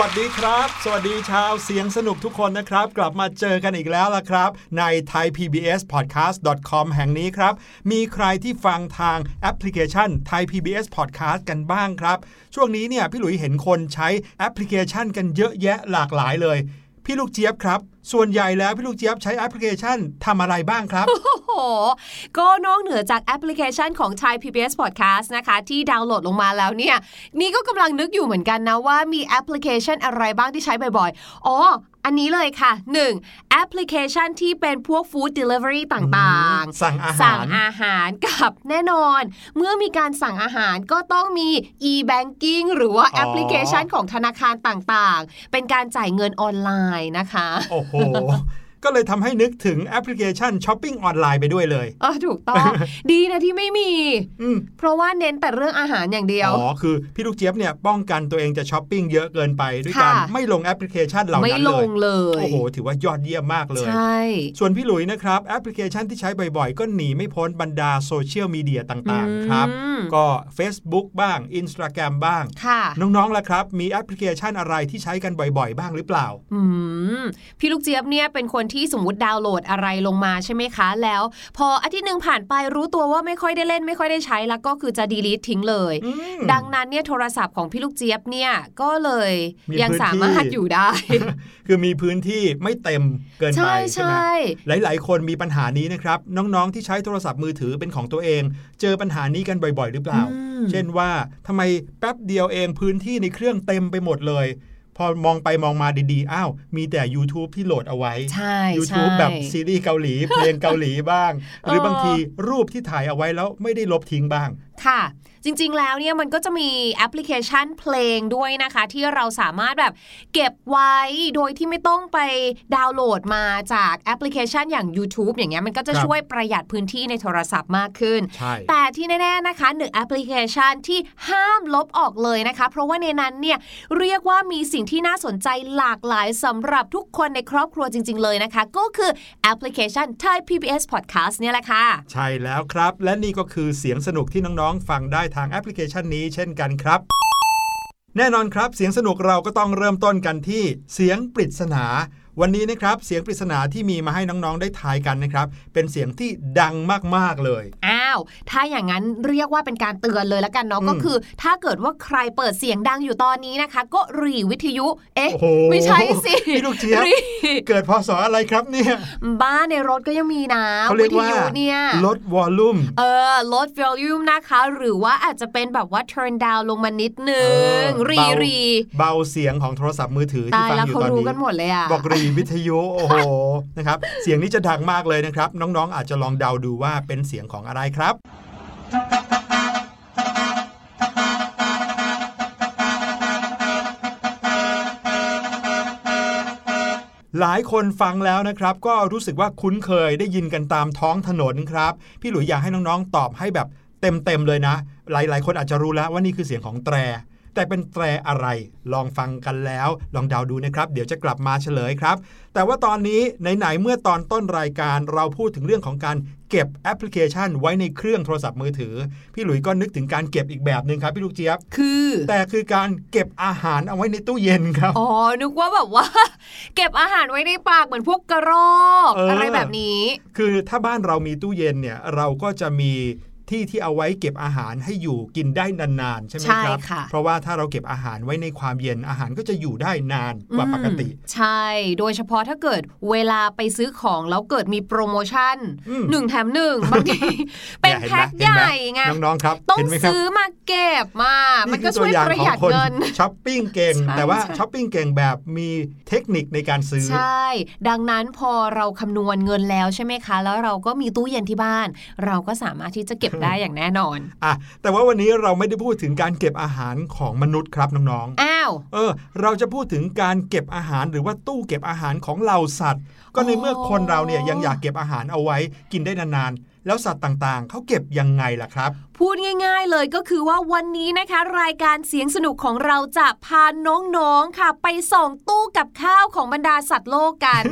สวัสดีครับ สวัสดีชาวเสียงสนุกทุกคนนะครับ กลับมาเจอกันอีกแล้วล่ะครับ ใน thaipbspodcast.com แห่งนี้ครับ มีใครที่ฟังทางแอปพลิเคชัน Thai PBS Podcast กันบ้างครับ ช่วงนี้เนี่ยพี่หลุยเห็นคนใช้แอปพลิเคชันกันเยอะแยะหลากหลายเลย พี่ลูกเจี๊ยบครับ ส่วนใหญ่แล้วพี่ลูกเจี๊ยบใช้แอปพลิเคชันทำอะไรบ้างครับ โอ้โห ก็นอกเหนือจากแอปพลิเคชันของไทย PBS Podcast นะคะ ที่ดาวน์โหลดลงมาแล้วเนี่ย นี่ก็กำลังนึกอยู่เหมือนกันนะว่ามีแอปพลิเคชันอะไรบ้างที่ใช้บ่อยๆ อ๋อ อันนี้เลยค่ะ 1. แอปพลิเคชันที่เป็นพวก Food Delivery ต่างๆ สั่งอาหารสั่งอาหารครับแน่นอน เมื่อมีการสั่งอาหารก็ต้องมี e-banking หรือว่าแอปพลิเคชันของธนาคารต่างๆ เป็นการจ่ายเงินออนไลน์นะคะ โอ้โห ก็เลยทำให้นึกถึงแอปพลิเคชันช้อปปิ้งออนไลน์ไปด้วยเลยเออถูกต้อง ดีนะที่ไม่มีอืมเพราะว่าเน้นแต่เรื่องอาหารอย่างเดียว อ๋อ คือพี่ลูกเจี๊ยบเนี่ยป้องกันตัวเองจะช้อปปิ้งเยอะเกินไปด้วยการค่ะไม่ลงแอปพลิเคชันเหล่านั้นลเลยไม่ลงเลย โอ้โห ถือว่ายอดเยี่ยมมากเลย ใช่ ส่วนพี่หลุยนะครับแอปพลิเคชันที่ใช้บ่อยๆ ก็หนีไม่พ้นบรรดาโซเชียลมีเดียต่างๆ ครับอืมก็ Facebook บ้าง Instagram บ้างค่ะน้องๆล่ะครับ มีแอปพลิเคชันอะไรที่ใช้กันบ่อยๆ บ้างหรือเปล่า อืม พี่ลูกเจี๊ยบเนี่ยเป็นคนที่สมมติดาวน์โหลดอะไรลงมาใช่ไหมคะ แล้ว พออาทิตย์หนึ่งผ่านไปรู้ตัวว่าไม่ค่อยได้เล่นไม่ค่อยได้ใช้แล้วก็คือจะดีลีททิ้งเลยอืมดังนั้นเนี่ยโทรศัพท์ของพี่ลูกเจี๊ยบเนี่ยก็เลยมียังพื้นที่สามารถอยู่ได้ คือมีพื้นที่ไม่เต็มเกินไปใช่ใช่ไหมใช่หลาย ๆ คนมีปัญหานี้นะครับ น้องๆที่ใช้โทรศัพท์มือถือเป็นของตัวเอง เจอปัญหานี้กันบ่อย ๆ หรือเปล่าอืมเช่นว่าทำไมแป๊บเดียวเองพื้นที่ในเครื่องเต็มไปหมดเลย พอมองไปมองมาดีๆ อ้าว มีแต่ YouTube ที่โหลดเอาไว้ ใช่ YouTube ใช่แบบซีรีส์เกาหลี เพลงเกาหลีบ้าง หรือเออบางทีรูปที่ถ่ายเอาไว้แล้วไม่ได้ลบทิ้งบ้างค่ะ จริงๆแล้วเนี่ยมันก็จะมีแอปพลิเคชันเพลงด้วยนะคะ ที่เราสามารถแบบเก็บไว้โดยที่ไม่ต้องไปดาวน์โหลดมาจากแอปพลิเคชันอย่าง YouTube อย่างเงี้ยมันก็จะครับช่วยประหยัดพื้นที่ในโทรศัพท์มากขึ้นใช่แต่ที่แน่ๆนะคะหนึ่งแอปพลิเคชันที่ห้ามลบออกเลยนะคะ เพราะว่าในนั้นเนี่ยเรียกว่ามีสิ่งที่น่าสนใจหลากหลายสำหรับทุกคนในครอบครัวจริง ๆ เลยนะคะ ก็คือแอปพลิเคชัน Thai PBS Podcast เนี่ยแหละค่ะใช่แล้วครับ และนี่ก็คือเสียงสนุกที่น้องๆ ฟังได้ทางแอปพลิเคชันนี้เช่นกันครับ แน่นอนครับ เสียงสนุกเราก็ต้องเริ่มต้นกันที่เสียงปริศนา วันนี้นะครับเสียงปริศนาที่มีมาให้น้องๆได้ทายกันนะครับ เป็นเสียงที่ดังมากๆเลย อ้าว ถ้าอย่างนั้นเรียกว่าเป็นการเตือนเลยละกันเนาะอืมก็คือ ถ้าเกิดว่าใครเปิดเสียงดังอยู่ตอนนี้นะคะ ก็หรีวิทยุ เอ๊ะโอ้โหไม่ใช่สิพี่ลูกเจี๊ยบหรี่เกิดพศอะไรครับเนี่ย บ้านในรถก็ยังมีนะเขาเรียกวิทว่ายุเนี่ยลดวอลลุ่มเออลด volume นะคะ หรือว่าอาจจะเป็นแบบว่า turn down ลงมานิดนึเองอรีเบารีเบาเสียงของโทรศัพท์มือถือที่ตายฟังแล้วอยู่เขาตอนรู้นี้กันหมดเลยอะบอกรีวิทยุโอ้โหนะครับเสียงนี้จะดังมากเลยนะครับ น้องๆ อาจจะลองเดาดูว่าเป็นเสียงของอะไรครับหลายคนฟังแล้วนะครับ ก็รู้สึกว่าคุ้นเคยได้ยินกันตามท้องถนนครับ พี่หลุยอยากให้น้องๆ ตอบให้แบบเต็มๆเลยนะ หลายๆ คนอาจจะรู้แล้วว่านี่คือเสียงของแตร แต่เป็นแตรอะไร ลองฟังกันแล้ว ลองเดาดูนะครับ เดี๋ยวจะกลับมาเฉลยครับ แต่ว่าตอนนี้ไหนๆเมื่อตอนต้นรายการเราพูดถึงเรื่องของการเก็บแอปพลิเคชันไว้ในเครื่องโทรศัพท์มือถือ พี่หลุยก็นึกถึงการเก็บอีกแบบหนึ่งครับพี่ลูกเจี๊ยบ คือ แต่คือการเก็บอาหารเอาไว้ในตู้เย็นครับ อ๋อ นึกว่าแบบว่า เก็บอาหารไว้ในปากเหมือนพวกกระรอกเออออะไรแบบนี้ คือถ้าบ้านเรามีตู้เย็นเนี่ยเราก็จะมี ที่ที่เอาไว้เก็บอาหารให้อยู่กินได้นานๆ ใช่ไหมใช่ครับค่ะเพราะว่าถ้าเราเก็บอาหารไว้ในความเย็นอาหารก็จะอยู่ได้นานกว่าปกติอืมใช่ โดยเฉพาะถ้าเกิดเวลาไปซื้อของแล้วเกิดมีโปรโมชั่นอืมหนึ่งแถมหนึ่งบางทีเป็นยห็แพ็คไหมใหญ่เห็นไงไหมน้องๆครับต้องเห็นไหมครับซื้อมาเก็บมา มันก็คือช่วยประหยัดเงินต่างของคนช้อปปิ้งเก่งใช่แต่ว่าใช่ช้อปปิ้งเก่งแบบมีเทคนิคในการซื้อ ใช่ ดังนั้นพอเราคำนวณเงินแล้วใช่ไหมคะ แล้วเราก็มีตู้เย็นที่บ้าน เราก็สามารถที่จะเก็บได้อย่างแน่นอนอะแต่ว่าวันนี้เราไม่ได้พูดถึงการเก็บอาหารของมนุษย์ครับน้องอ้าวๆเออ เราจะพูดถึงการเก็บอาหารหรือว่าตู้เก็บอาหารของเหล่าสัตว์ ก็ในเมื่อคนเราเนี่ยยังอยากเก็บอาหารเอาไว้กินได้นานๆแล้วสัตว์ต่างๆเขาเก็บยังไงล่ะครับพูดง่าย ๆ เลยก็คือว่าวันนี้นะคะ รายการเสียงสนุกของเราจะพาน้องๆค่ะ ไปส่องตู้กับข้าวของบรรดาสัตว์โลกกัน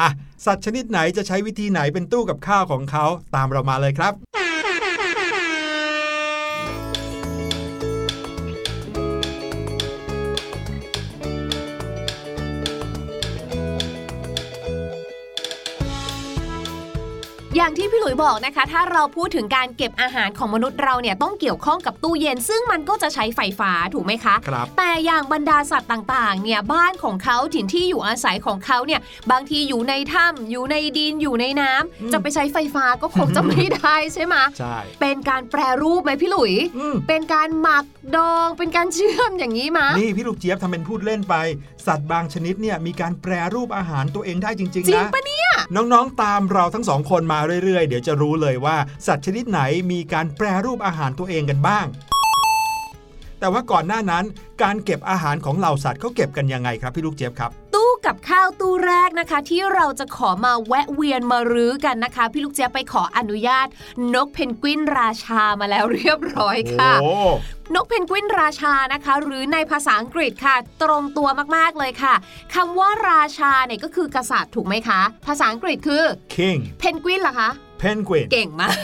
อะ สัตว์ชนิดไหนจะใช้วิธีไหนเป็นตู้กับข้าวของเขาตามเรามาเลยครับ อย่างที่พี่หลุยบอกนะคะ ถ้าเราพูดถึงการเก็บอาหารของมนุษย์เราเนี่ยต้องเกี่ยวข้องกับตู้เย็น ซึ่งมันก็จะใช้ไฟฟ้าถูกไหมคะครับแต่อย่างบรรดาสัตว์ต่างๆ เนี่ยบ้านของเขาถิ่นที่อยู่อาศัยของเขาเนี่ยบางทีอยู่ในถ้ำอยู่ในดินอยู่ในน้ำอืมจะไปใช้ไฟฟ้าก็คงจะไม่ได้ใช่ไหมใช่เป็นการแปรรูปไหมพี่หลุยอืมเป็นการหมักดองเป็นการเชื่อมอย่างนี้มะนี่พี่ลูกเจี๊ยบทำเป็นพูดเล่นไป สัตว์บางชนิดเนี่ยมีการแปรรูปอาหารตัวเองได้จริงจริๆงนะปะเนี่ย น้องๆตามเราทั้งสองคนมาเรื่อยๆ เดี๋ยวจะรู้เลยว่า สัตว์ชนิดไหนมีการแปรรูปอาหารตัวเองกันบ้าง แต่ว่าก่อนหน้านั้น การเก็บอาหารของเหล่าสัตว์เขาเก็บกันยังไงครับพี่ลูกเจี๊ยบครับ ตู้ กับข้าวตู้แรกนะคะ ที่เราจะขอมาแวะเวียนมารื้อกันนะคะ พี่ลูกเจี๊ยบไปขออนุญาต นกเพนกวินราชามาแล้วเรียบร้อยค่ะโอ้นกเพนกวินราชานะคะ หรือในภาษาอังกฤษค่ะ ตรงตัวมากๆเลยค่ะคำว่าราชาเนี่ยก็คือกษัตริย์ถูกไหมคะ ภาษาอังกฤษคือ king เพนกวินล่ะคะ penguin เก่งมาก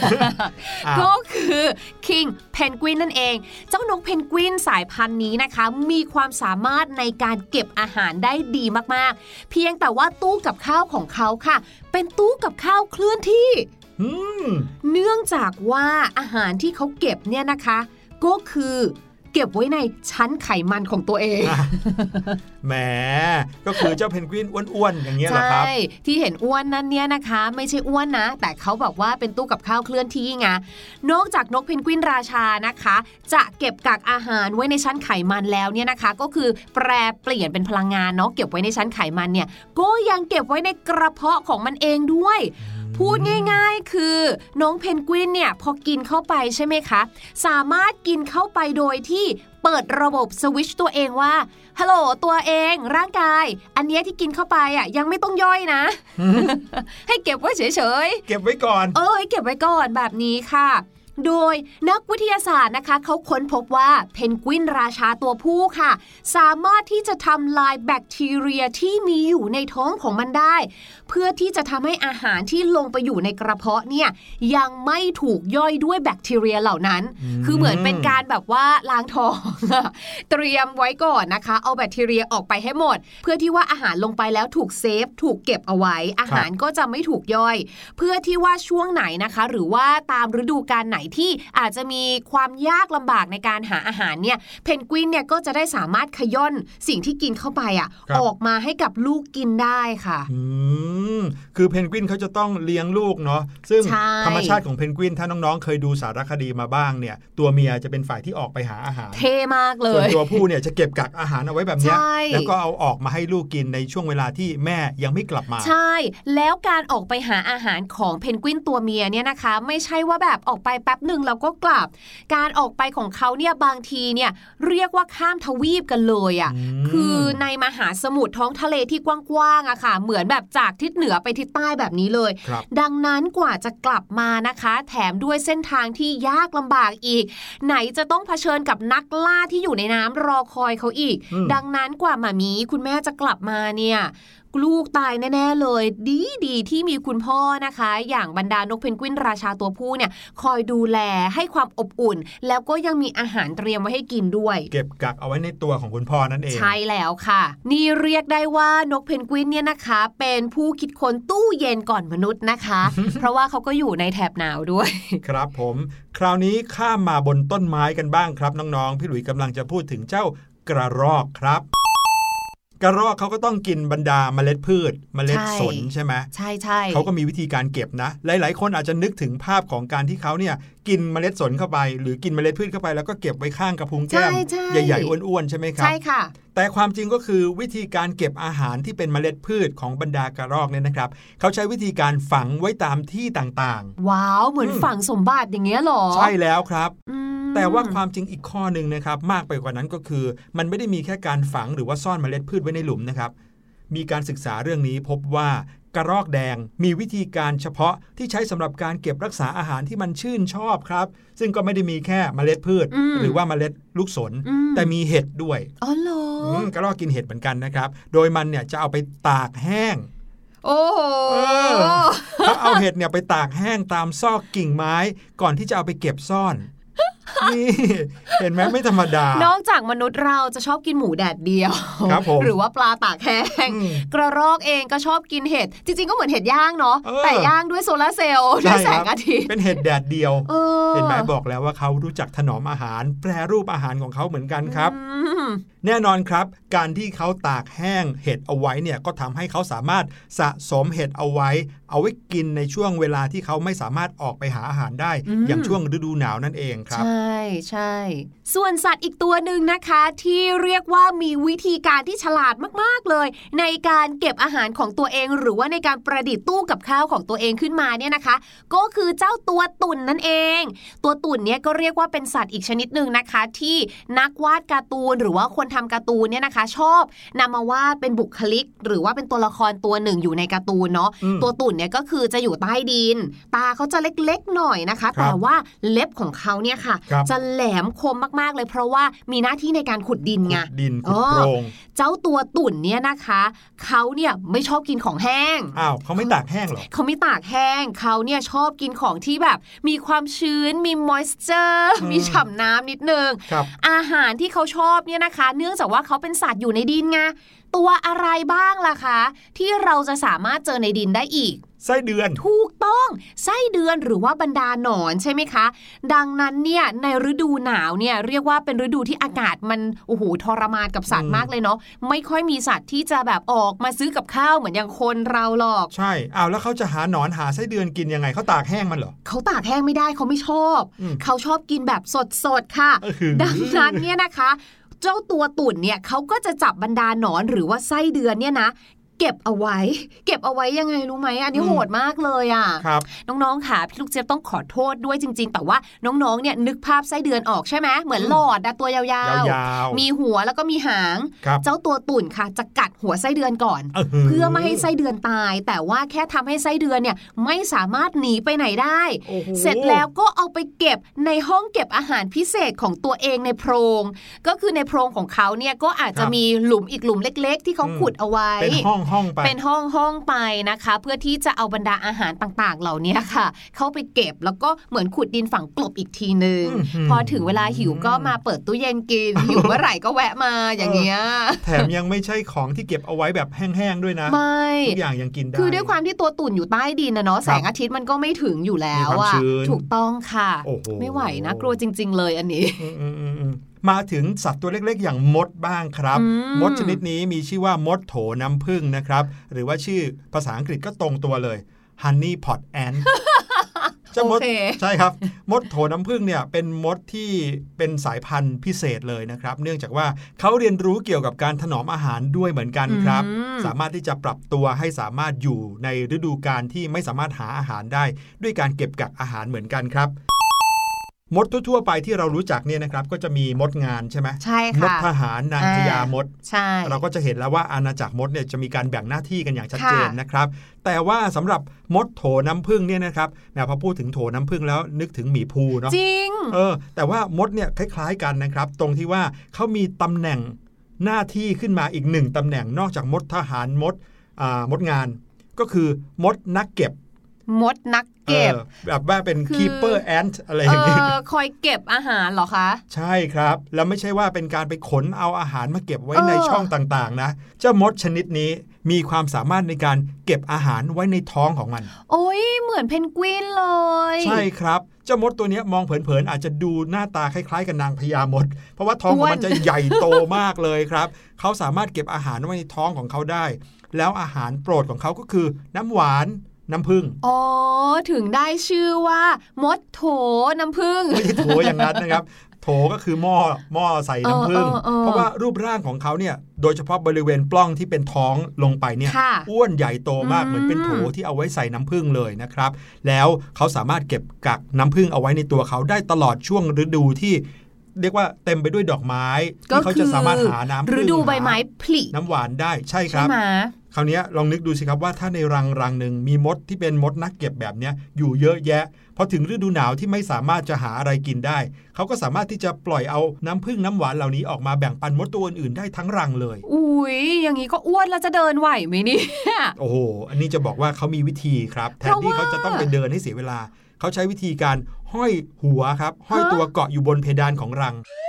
อ้าวก็คือ King Penguin นั่นเอง เจ้านกเพนกวินสายพันธุ์นี้นะคะ มีความสามารถในการเก็บอาหารได้ดีมากๆ เพียงแต่ว่าตู้กับข้าวของเขาค่ะ เป็นตู้กับข้าวเคลื่อนที่อืมเนื่องจากว่าอาหารที่เขาเก็บเนี่ยนะคะ ก็คือ เก็บไว้ในชั้นไขมันของตัวเองอะแหมก็คือเจ้าเพนกวินอ้วนๆอย่างเงี้ยเหรอครับใช่ที่เห็นอ้วนนั้นเนี่ยนะคะ ไม่ใช่อ้วนนะ แต่เขาบอกว่าเป็นตู้กับข้าวเคลื่อนที่ไงนอกจากนกเพนกวินราชานะคะ จะเก็บกักอาหารไว้ในชั้นไขมันแล้วเนี่ยนะคะ ก็คือแปรเปลี่ยนเป็นพลังงานเนาะเก็บไว้ในชั้นไขมันเนี่ยก็ยังเก็บไว้ในกระเพาะของมันเองด้วย พูดง่ายๆ คือน้องเพนกวินเนี่ยพอกินเข้าไปใช่ไหมคะ สามารถกินเข้าไปโดยที่เปิดระบบสวิตชตัวเองว่าฮัลโหลตัวเองร่างกาย อันเนี้ยที่กินเข้าไปอะยังไม่ต้องย่อยนะ ให้เก็บไว้เฉยๆ เก็บไว้ก่อน เอ้ยเก็บไว้ก่อนแบบนี้ค่ะ โดยนักวิทยาศาสตร์นะคะเขาค้นพบว่าเพนกวินราชาตัวผู้ค่ะ สามารถที่จะทำลายแบคทีเรียที่มีอยู่ในท้องของมันได้ เพื่อที่จะทำให้อาหารที่ลงไปอยู่ในกระเพาะเนี่ยยังไม่ถูกย่อยด้วยแบคทีเรียเหล่านั้นอืมคือเหมือนเป็นการแบบว่าล้างท้อง เตรียมไว้ก่อนนะคะ เอาแบคทีเรียออกไปให้หมด เพื่อที่ว่าอาหารลงไปแล้วถูกเซฟ ถูกเก็บเอาไว้ อาหารก็จะไม่ถูกย่อย เพื่อที่ว่าช่วงไหนนะคะ หรือว่าตามฤดูกาลไหนที่อาจจะมีความยากลำบากในการหาอาหารเนี่ยเพนกวินเนี่ยก็จะได้สามารถขย่อนสิ่งที่กินเข้าไปอะครับออกมาให้กับลูกกินได้ค่ะอืมคือเพนกวินเขาจะต้องเลี้ยงลูกเนาะซึ่งใช่ธรรมชาติของเพนกวินถ้าน้องๆ เคยดูสารคดีมาบ้างเนี่ย ตัวเมียจะเป็นฝ่ายที่ออกไปหาอาหาร เท่มากเลส่วนยตัวผู้เนี่ยจะเก็บกักอาหารเอาไว้แบบเนี้ยใช่แล้วก็เอาออกมาให้ลูกกินในช่วงเวลาที่แม่ยังไม่กลับมา ใช่ แล้วการออกไปหาอาหารของเพนกวินตัวเมียเนี่ยนะคะ ไม่ใช่ว่าแบบออกไปแป๊บหนึ่งแล้วก็กลับ การออกไปของเขาเนี่ยบางทีเนี่ยเรียกว่าข้ามทวีปกันเลยอะ่ะอืมคือในมหาสมุทรท้องทะเลที่กว้างๆอะค่ะ เหมือนแบบจากทิศเหนือไปทิศใต้แบบนี้เลยครับดังนั้นกว่าจะกลับมานะคะ แถมด้วยเส้นทางที่ยากลำบากอีก ไหนจะต้องเผชิญกับนักล่าที่อยู่ในน้ำรอคอยเขาอีกอืมดังนั้นกว่าหมามีคุณแม่จะกลับมาเนี่ย ลูกตายแน่ ๆ เลย ดีดีที่มีคุณพ่อนะคะ อย่างบรรดานกเพนกวินราชาตัวผู้เนี่ยคอยดูแลให้ความอบอุ่น แล้วก็ยังมีอาหารเตรียมไว้ให้กินด้วย เก็บกักเอาไว้ในตัวของคุณพ่อนั่นเอง ใช่แล้วค่ะ นี่เรียกได้ว่านกเพนกวินเนี่ยนะคะ เป็นผู้คิดค้นตู้เย็นก่อนมนุษย์นะคะ เพราะว่าเขาก็อยู่ในแถบหนาวด้วย ครับผม คราวนี้ข้ามมาบนต้นไม้กันบ้างครับน้องๆพี่หลุยกำลังจะพูดถึงเจ้ากระรอกครับ กระรอกเขาก็ต้องกินบรรดาเมล็ดพืช เมล็ดใช่สนใช่ไหมใช่ใช่เขาก็มีวิธีการเก็บนะ หลาย ๆ คนอาจจะนึกถึงภาพของการที่เขาเนี่ยกินเมล็ดสนเข้าไป หรือกินเมล็ดพืชเข้าไปแล้วก็เก็บไว้ข้างกระพุ้งแก้มใช่ใช่ใหญ่ๆอ้วนๆใช่ไหมครับใช่ค่ะ แต่ความจริงก็คือวิธีการเก็บอาหารที่เป็นเมล็ดพืชของบรรดากระรอกเนี่ยนะครับเขาใช้วิธีการฝังไว้ตามที่ต่างว้าวเหมือนอืมฝังสมบัติอย่างเงี้ยเหรอๆใช่แล้วครับอืม แต่ว่าความจริงอีกข้อหนึ่งนะครับ มากไปกว่านั้นก็คือ มันไม่ได้มีแค่การฝังหรือว่าซ่อนเมล็ดพืชไว้ในหลุมนะครับ มีการศึกษาเรื่องนี้พบว่ากระรอกแดงมีวิธีการเฉพาะที่ใช้สำหรับการเก็บรักษาอาหารที่มันชื่นชอบครับ ซึ่งก็ไม่ได้มีแค่เมล็ดพืชอืมหรือว่าเมล็ดลูกสนอืมแต่มีเห็ดด้วยอ๋อเหรออมกระรอกกินเห็ดเหมือนกันนะครับ โดยมันเนี่ยจะเอาไปตากแห้งโอ้โหเออเขาเอาเห็ดเนี่ยไปตากแห้งตามซอกกิ่งไม้ ก่อนที่จะเอาไปเก็บซ่อน นี่เห็นไหมไม่ธรรมดา นอกจากมนุษย์เราจะชอบกินหมูแดดเดียวครับผมหรือว่าปลาตากแห้งอืมกระรอกเองก็ชอบกินเห็ด จริง ๆ ก็เหมือนเห็ดย่างเนาะเออแต่ย่างด้วยโซลาร์เซลล์ด้วยแสใช่งครับอาทิตย์เป็นเห็ดแดดเดียวเออเห็นไหมบอกแล้วว่าเขารู้จักถนอมอาหาร แปรรูปอาหารของเขาเหมือนกันครับอืมแน่นอนครับ การที่เขาตากแห้งเห็ดเอาไว้เนี่ยก็ทำให้เขาสามารถสะสมเห็ดเอาไว้ เอาไว้กินในช่วงเวลาที่เขาไม่สามารถออกไปหาอาหารได้ อย่างช่วงฤดูหนาวนั่นเองครับ ใช่ใช่ ส่วนสัตว์อีกตัวหนึ่งนะคะ ที่เรียกว่ามีวิธีการที่ฉลาดมากๆเลย ในการเก็บอาหารของตัวเอง หรือว่าในการประดิษฐ์ตู้กับข้าวของตัวเองขึ้นมาเนี่ยนะคะ ก็คือเจ้าตัวตุ่นนั่นเอง ตัวตุ่นเนี่ยก็เรียกว่าเป็นสัตว์อีกชนิดหนึ่งนะคะ ที่นักวาดการ์ตูนหรือว่าคนทำการ์ตูนเนี่ยนะคะ ชอบนำมาวาดเป็นบุคลิก หรือว่าเป็นตัวละครตัวหนึ่งอยู่ในการ์ตูนเนาะอืมตัวตุ่นเนี่ยก็คือจะอยู่ใต้ดิน ตาเขาจะเล็กๆหน่อยนะคะครับแต่ว่าเล็บของเขาเนี่ยค่ะครับจะแหลมคมมากๆเลย เพราะว่ามีหน้าที่ในการขุดดินไงขุดดินขุดเออโพรงเจ้าตัวตุ่นเนี่ยนะคะเขาเนี่ยไม่ชอบกินของแห้งอ้าวเขาไม่ตากแห้งเหรอเขาไม่ตากแห้งเขาเนี่ยชอบกินของที่แบบ มีความชื้นมีมอยส์เจอร์อืมมีฉ่ำน้ำนิดนึงครับอาหารที่เขาชอบเนี่ยนะคะ เนื่องจากว่าเขาเป็นสัตว์อยู่ในดินไงตัวอะไรบ้างล่ะคะ ที่เราจะสามารถเจอในดินได้อีก ไส้เดือน ถูกต้องไส้เดือนหรือว่าบรรดาหนอนใช่ไหมคะ ดังนั้นเนี่ยในฤดูหนาวเนี่ยเรียกว่าเป็นฤดูที่อากาศมันโอ้โหทรมานกับสัตอืว์มมากเลยเนาะไม่ค่อยมีสัตว์ที่จะแบบออกมาซื้อกับข้าวเหมือนอย่างคนเราหรอก ใช่อ้าวแล้วเขาจะหาหนอนหาไส้เดือนกินยังไงเขาตากแห้งมันเหรอเขาตากแห้งไม่ได้เขาไม่ชอบอืมเขาชอบกินแบบสดๆค่ะเออหือดังนั้นเนี่ยนะคะเจ้าตัวตุ่นเนี่ยเขาก็จะจับบรรดาหนอนหรือว่าไส้เดือนเนี่ยนะ เก็บเอาไว้ เก็บเอาไว้ยังไงรู้ไหมอันนี้อืมโหดมากเลยอะครับน้องๆค่ะพี่ลูกเจี๊ยบต้องขอโทษด้วยจริง ๆ แต่ว่าน้องๆเนี่ยนึกภาพไส้เดือนออกใช่ไหมเหมือนอืมหลอดอะตัวยาวยาวๆ มีหัวแล้วก็มีหางครับเจ้าตัวตุ่นค่ะ จะกัดหัวไส้เดือนก่อนหืเพื่อไม่ให้ไส้เดือนตาย แต่ว่าแค่ทำให้ไส้เดือนเนี่ยไม่สามารถหนีไปไหนได้โอ้โหเสร็จแล้วก็เอาไปเก็บในห้องเก็บอาหารพิเศษของตัวเองในโพรง ก็คือในโพรงของเขาเนี่ยก็อาจจะมีหลุมอีกหลุมเล็ก ๆ ที่เขาขุดเอาไว้เป็นห้องห้องๆไปเป็นห้องห้องไปนะคะ เพื่อที่จะเอาบรรดาอาหารต่างๆ เหล่านี้ค่ะ เข้าไปเก็บแล้วก็เหมือนขุดดินฝังกลบอีกทีนึงอื้อหือพอถึงเวลาหิวก็มาเปิดตู้เย็นกินหิวเมื่อไหร่ก็แวะมาอย่างเงี้ยแถมยังไม่ใช่ของที่เก็บเอาไว้แบบแห้งๆด้วยนะไม่ทุกอย่างยังกินได้คือด้วยความที่ตัวตุ่นอยู่ใต้ดินนะเนาะแสงอาทิตย์มันก็ไม่ถึงอยู่แล้วมีความอะชื้นถูกต้องค่ะโอ้โหไม่ไหวนะกลัวจริง ๆ เลยอันนี้อื มอืมอืมอืมมาถึงสัตว์ตัวเล็กๆ อย่างมดบ้างครับอืมมดชนิดนี้มีชื่อว่ามดโถน้ำผึ้งนะครับ หรือว่าชื่อภาษาอังกฤษก็ตรงตัวเลย Honey Pot Ant เจ้ามดโอเคใช่ครับ มดโถน้ำผึ้งเนี่ยเป็นมดที่เป็นสายพันธุ์พิเศษเลยนะครับ เนื่องจากว่าเขาเรียนรู้เกี่ยวกับการถนอมอาหารด้วยเหมือนกันครับอืมสามารถที่จะปรับตัวให้สามารถอยู่ในฤดูกาลที่ไม่สามารถหาอาหารได้ ด้วยการเก็บกักอาหารเหมือนกันครับ มดทั่วๆไปที่เรารู้จักเนี่ยนะครับก็จะมีมดงานใช่ไหมใช่มดค่ะทหารนางพญามดใช่เราก็จะเห็นแล้วว่าอาณาจักรมดเนี่ยจะมีการแบ่งหน้าที่กันอย่างชัดเจนค่ะนะครับ แต่ว่าสำหรับมดโถน้ำผึ้งเนี่ยนะครับแหมพอพูดถึงโถน้ำผึ้งแล้วนึกถึงหมีภูเนาะจริงเออแต่ว่ามดเนี่ยคล้ายๆกันนะครับ ตรงที่ว่าเขามีตำแหน่งหน้าที่ขึ้นมาอีกหนึ่งตำแหน่งนอกจากมดทหารมดอ่ามดงาน ก็คือมดนักเก็บ มดนักเก็บออแบบว่าเป็นคือ keeper ant อะไรอเอย่างนี้อคอยเก็บอาหารเหรอคะ ใช่ครับ แล้วไม่ใช่ว่าเป็นการไปขนเอาอาหารมาเก็บไว้เออในช่องต่างๆ นะ เจ้ามดชนิดนี้มีความสามารถในการเก็บอาหารไว้ในท้องของมัน โอ้ยเหมือนเพนกวินเลย ใช่ครับเจ้ามดตัวเนี้ยมองเผินๆอาจจะดูหน้าตาคล้ายๆ กับนางพญามด เพราะว่าท้องของมันจะใหญ่โตมากเลยครับ เขาสามารถเก็บอาหารไว้ในท้องของเขาได้ แล้วอาหารโปรดของเขาก็คือน้ำหวาน น้ำผึ้งอ๋อ ถึงได้ชื่อว่า มดโถน้ำผึ้งไม่ใช่โถอย่างนั้นนะครับ โถก็คือหม้อหม้อใส่น้ำผึ้งเออเออเออเพราะว่ารูปร่างของเขาเนี่ย โดยเฉพาะบริเวณปล้องที่เป็นท้องลงไปเนี่ยค่ะอ้วนใหญ่โตมากอืมเหมือนเป็นโถที่เอาไว้ใส่น้ำผึ้งเลยนะครับ แล้วเขาสามารถเก็บกักน้ำผึ้งเอาไว้ในตัวเขาได้ตลอดช่วงฤดูที่เรียกว่าเต็มไปด้วยดอกไม้ก็ที่เขาคืจะอสามารถหาน้ำผึ้งฤดูใบไม้หาผลิน้ำหวานได้ใช่คใช่รับไหมค ราวเนี้ยลองนึกดูสิครับว่าถ้าในรังรังหนึ่งมีมดที่เป็นมดนักเก็บแบบเนี้ยอยู่เยอะแยะพอถึงฤดูหนาวที่ไม่สามารถจะหาอะไรกินได้ เขาก็สามารถที่จะปล่อยเอาน้ำผึ้งน้ำหวานเหล่านี้ออกมาแบ่งปันมดตัวอื่นๆได้ทั้งรังเลย อุ้ยอย่างนี้ก็อ้วนแล้วจะเดินไหวไหมเนี่ยโอ้โหอันนี้จะบอกว่าเขามีวิธีครับแทนที่เขาจะต้องไปเดินให้เสียเวลา เขาใช้วิธีการห้อยหัวครับ ห้อยตัวเกาะอยู่บนเพดานของรังอ่าฮะ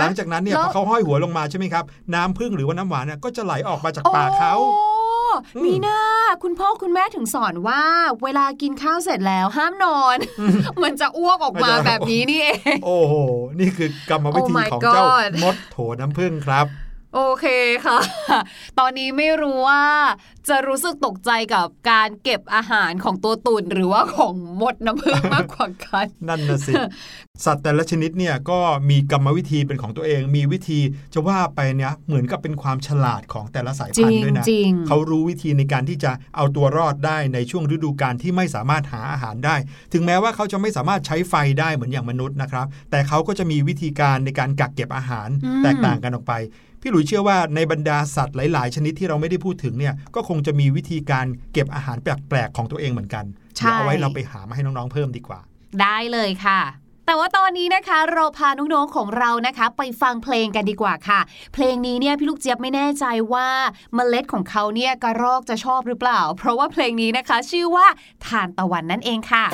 หลังจากนั้นเนี่ยแล้พวอเขาห้อยหัวลงมาใช่ไหมครับ น้ำพึ่งหรือว่าน้ำหวานเนี่ยก็จะไหลออกมาจากปากเขาโอ้อืมมีหน้าคุณพ่อคุณแม่ถึงสอนว่า เวลากินข้าวเสร็จแล้วห้ามนอน มันจะอ้วกออกมามันจะแบบนี้นี่เอง โอ้โห นี่คือกรรมวิธี Oh my ของเจ้า God มดโถน้ำพึ่งครับ โอเคค่ะ ตอนนี้ไม่รู้ว่าจะรู้สึกตกใจกับการเก็บอาหารของตัวตุ่นหรือว่าของมดน้ำผึ้งมากกว่ากัน นั่นนะสิ สัตว์แต่ละชนิดเนี่ยก็มีกรรมวิธีเป็นของตัวเอง มีวิธีจะว่าไปเนี่ยเหมือนกับเป็นความฉลาดของแต่ละสายจพันริงธุ์ด้วยนะจริงเขารู้วิธีในการที่จะเอาตัวรอดได้ในช่วงฤดูกาลที่ไม่สามารถหาอาหารได้ ถึงแม้ว่าเขาจะไม่สามารถใช้ไฟได้เหมือนอย่างมนุษย์นะครับ แต่เขาก็จะมีวิธีการในการกักเก็บอาหารอืมแตกต่างกันออกไป พี่หลุยเชื่อว่าในบรรดาสัตว์หลาย ๆ ชนิดที่เราไม่ได้พูดถึงเนี่ยก็คงจะมีวิธีการเก็บอาหารแปลก ๆ ของตัวเองเหมือนกันใช่เดี๋ยวเอาไว้เราไปหามาให้น้อง ๆ เพิ่มดีกว่า ได้เลยค่ะแต่ว่าตอนนี้นะคะเราพาน้องๆของเรานะคะ ไปฟังเพลงกันดีกว่าค่ะ เพลงนี้เนี่ยพี่ลูกเจี๊ยบไม่แน่ใจว่าเมล็ดของเขาเนี่ยกระรอกจะชอบหรือเปล่า เพราะว่าเพลงนี้นะคะ ชื่อว่าทานตะวันนั่นเองค่ะ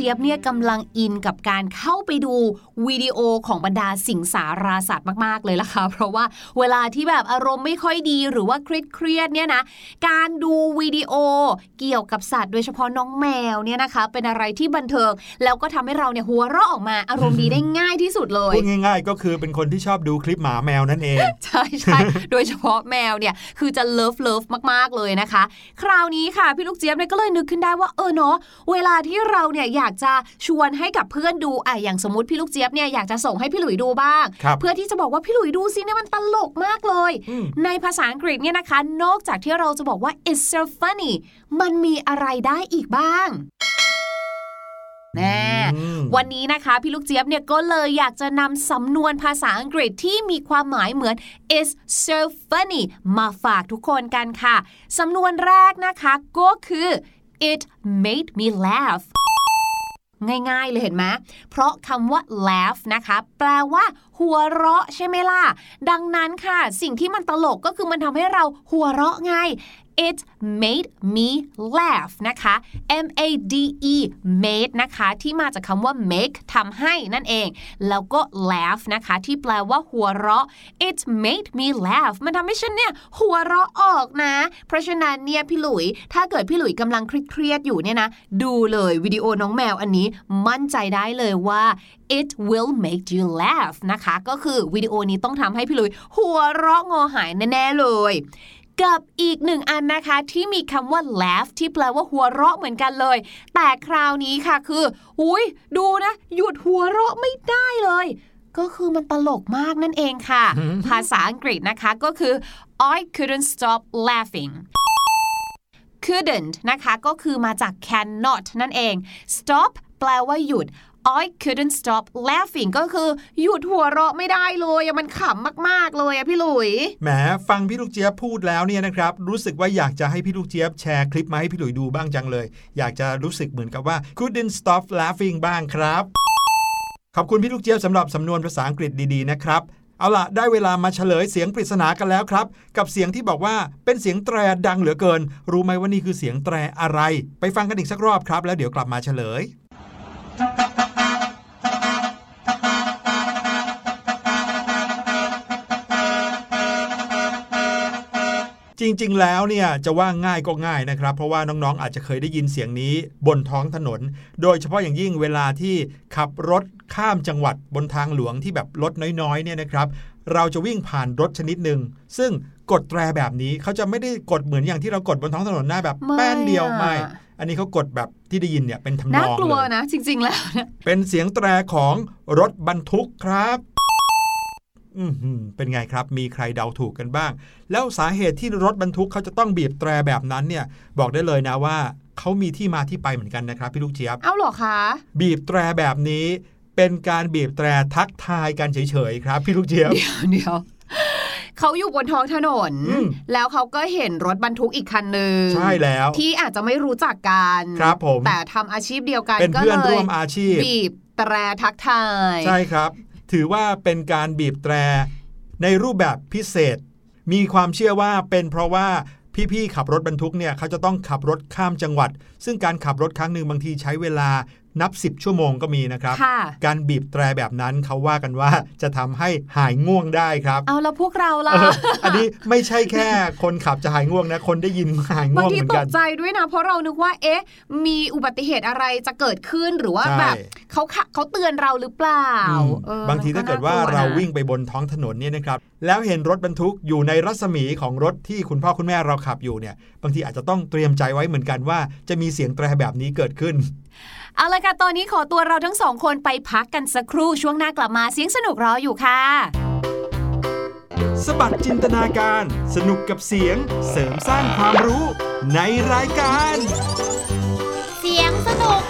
เจี๊ยบเนี่ยกำลังอินกับการเข้าไปดูวิดีโอของบรรดาสิงสาราสัตว์มากๆเลยล่ะค่ะ เพราะว่าเวลาที่แบบอารมณ์ไม่ค่อยดีหรือว่าเครียดเครียดๆเนี่ยนะ การดูวิดีโอเกี่ยวกับสัตว์โดยเฉพาะน้องแมวเนี่ยนะคะ เป็นอะไรที่บันเทิงแล้วก็ทำให้เราเนี่ยหัวเราะออกมาอารมณ์ดีได้ง่ายที่สุดเลยพูดง่ายๆ ก็คือเป็นคนที่ชอบดูคลิปหมาแมวนั่นเอง ใช่ใช่โดยเฉพาะแมวเนี่ยคือจะ love love มากๆเลยนะคะ คราวนี้ค่ะพี่ลูกเจี๊ยบเนี่ยก็เลยนึกขึ้นได้ว่าเออเนาะเวลาที่เราเนี่ยอยากจะชวนให้กับเพื่อนดูอะอย่างสมมติพี่ลูกเจี๊ยบเนี่ยอยากจะส่งให้พี่หลุยดูบ้างครับเพื่อที่จะบอกว่าพี่หลุยดูสิเนี่ยมันตลกมากเลยอืมในภาษาอังกฤษเนี่ยนะคะ นอกจากที่เราจะบอกว่า it's so funny มันมีอะไรได้อีกบ้างแน่อืมวันนี้นะคะพี่ลูกเจี๊ยบเนี่ยก็เลยอยากจะนำสำนวนภาษาอังกฤษที่มีความหมายเหมือน is so funny มาฝากทุกคนกันค่ะ สำนวนแรกนะคะก็คือ it made me laugh ง่าย ๆ เลยเห็นไหมเพราะคำว่า laugh นะคะ แปลว่า หัวเราะใช่ไหมล่ะ ดังนั้นค่ะ สิ่งที่มันตลกก็คือมันทำให้เราหัวเราะไง it made me laugh นะคะ M A D E made นะคะ ที่มาจากคำว่า make ทำให้นั่นเอง แล้วก็ laugh นะคะ ที่แปลว่าหัวเราะ it made me laugh มันทำให้ฉันเนี่ย หัวเราะออกนะ เพราะฉะนั้นเนี่ยพี่หลุย ถ้าเกิดพี่หลุยกำลังเครียดอยู่เนี่ยนะ ดูเลยวิดีโอน้องแมวอันนี้มั่นใจได้เลยว่า it will make you laugh นะคะก็คือวิดีโอนี้ต้องทำให้พี่หลุย หัวเราะงอหายแน่ๆเลย กับอีกหนึ่งอันนะคะที่มีคำว่า laugh ที่แปลว่าหัวเราะเหมือนกันเลย แต่คราวนี้ค่ะคือ อุ้ยดูนะ หยุดหัวเราะไม่ได้เลยก็คือมันตลกมากนั่นเองค่ะ ภาษาอังกฤษนะคะก็คือ I couldn't stop laughing couldn't นะคะก็คือมาจาก cannot นั่นเอง stop แปลว่าหยุด I couldn't stop laughing ก็คือหยุดหัวเราะไม่ได้เลยมันขำมากๆเลยอะพี่หลุยแหมฟังพี่ลูกเจี๊ยบพูดแล้วเนี่ยนะครับ รู้สึกว่าอยากจะให้พี่ลูกเจี๊ยบแชร์คลิปมาให้พี่หลุยดูบ้างจังเลย อยากจะรู้สึกเหมือนกับว่า couldn't stop laughing บ้างครับ ขอบคุณพี่ลูกเจี๊ยบสำหรับสำนวนภาษาอังกฤษดีๆนะครับเอาล่ะ ได้เวลามาเฉลยเสียงปริศนากันแล้วครับ กับเสียงที่บอกว่าเป็นเสียงแตรดังเหลือเกิน รู้ไหมว่านี่คือเสียงแตรอะไร ไปฟังกันอีกสักรอบครับ แล้วเดี๋ยวกลับมาเฉลย จริง ๆ แล้วเนี่ยจะว่าง่ายก็ง่ายนะครับ เพราะว่าน้องๆ อาจจะเคยได้ยินเสียงนี้บนท้องถนน โดยเฉพาะอย่างยิ่งเวลาที่ขับรถข้ามจังหวัดบนทางหลวงที่แบบรถน้อยๆเนี่ยนะครับ เราจะวิ่งผ่านรถชนิดหนึ่งซึ่งกดแตรแบบนี้เขาจะไม่ได้กดเหมือนอย่างที่เรากดบนท้องถนนหน้าแบบไม่แป้นเดียวอะไม่ อันนี้เขากดแบบที่ได้ยินเนี่ยเป็นทำนน่าองกลัวเลยนะ จริง ๆ แล้วเนี่ยเป็นเสียงแตรของรถบรรทุกครับอืมหืมเป็นไงครับ มีใครเดาถูกกันบ้าง แล้วสาเหตุที่รถบรรทุกเขาจะต้องบีบแตรแบบนั้นเนี่ย บอกได้เลยนะว่าเขามีที่มาที่ไปเหมือนกันนะครับพี่ลูกเจี๊ยบเอาเหรอคะ บีบแตรแบบนี้ เป็นการบีบแตรทักทายกันเฉยๆครับ พี่ลูกเจี๊ยบเดี๋ยวเดี๋ยว เขาอยู่บนท้องถนนอืมแล้วเขาก็เห็นรถบรรทุกอีกคันหนึ่งใช่แล้ว ที่อาจจะไม่รู้จักกันครับผมแต่ทำอาชีพเดียวกันเป็นก็เพื่อนเลยร่วมอาชีพบีบแตรทักทาย ใช่ครับ ถือว่าเป็นการบีบแตรในรูปแบบพิเศษ มีความเชื่อว่าเป็นเพราะว่าพี่ๆขับรถบรรทุกเนี่ยเขาจะต้องขับรถข้ามจังหวัด ซึ่งการขับรถครั้งหนึ่งบางทีใช้เวลา นับ 10 ชั่วโมงก็มีนะครับค่ะการบีบแตรแบบนั้นเขาว่ากันว่าจะทำให้หายง่วงได้ครับเอาแล้วพวกเราล่ะเอออันนี้ไม่ใช่แค่คนขับจะหายง่วงนะ คนได้ยินหายบางง่วงทีเหมือตนกักนใจด้วยนะ เพราะเรานึกว่าเอ๊ะ มีอุบัติเหตุอะไรจะเกิดขึ้นหรือว่าใช่แบบเขาขะเขาเตือนเราหรือเปล่าอืมเออบางทีถ้าเกิดว่าน่ลัเรานะวิ่งไปบนท้องถนนเนี่ยนะครับแล้วเห็นรถบรรทุกอยู่ในรัศมีของรถที่คุณพ่อคุณแม่เราขับอยู่เนี่ย บางทีอาจจะต้องเตรียมใจไว้เหมือนกันว่าจะมีเสียงแตรแบบนี้เกิดขึ้น เอาละค่ะ ตอนนี้ขอตัวเราทั้งสองคนไปพักกันสักครู่ช่วงหน้ากลับมาเสียงสนุกรออยู่ค่ะ สบัดจินตนาการ สนุกกับเสียงเสริมสร้างความรู้ในรายการ เสียงสนุก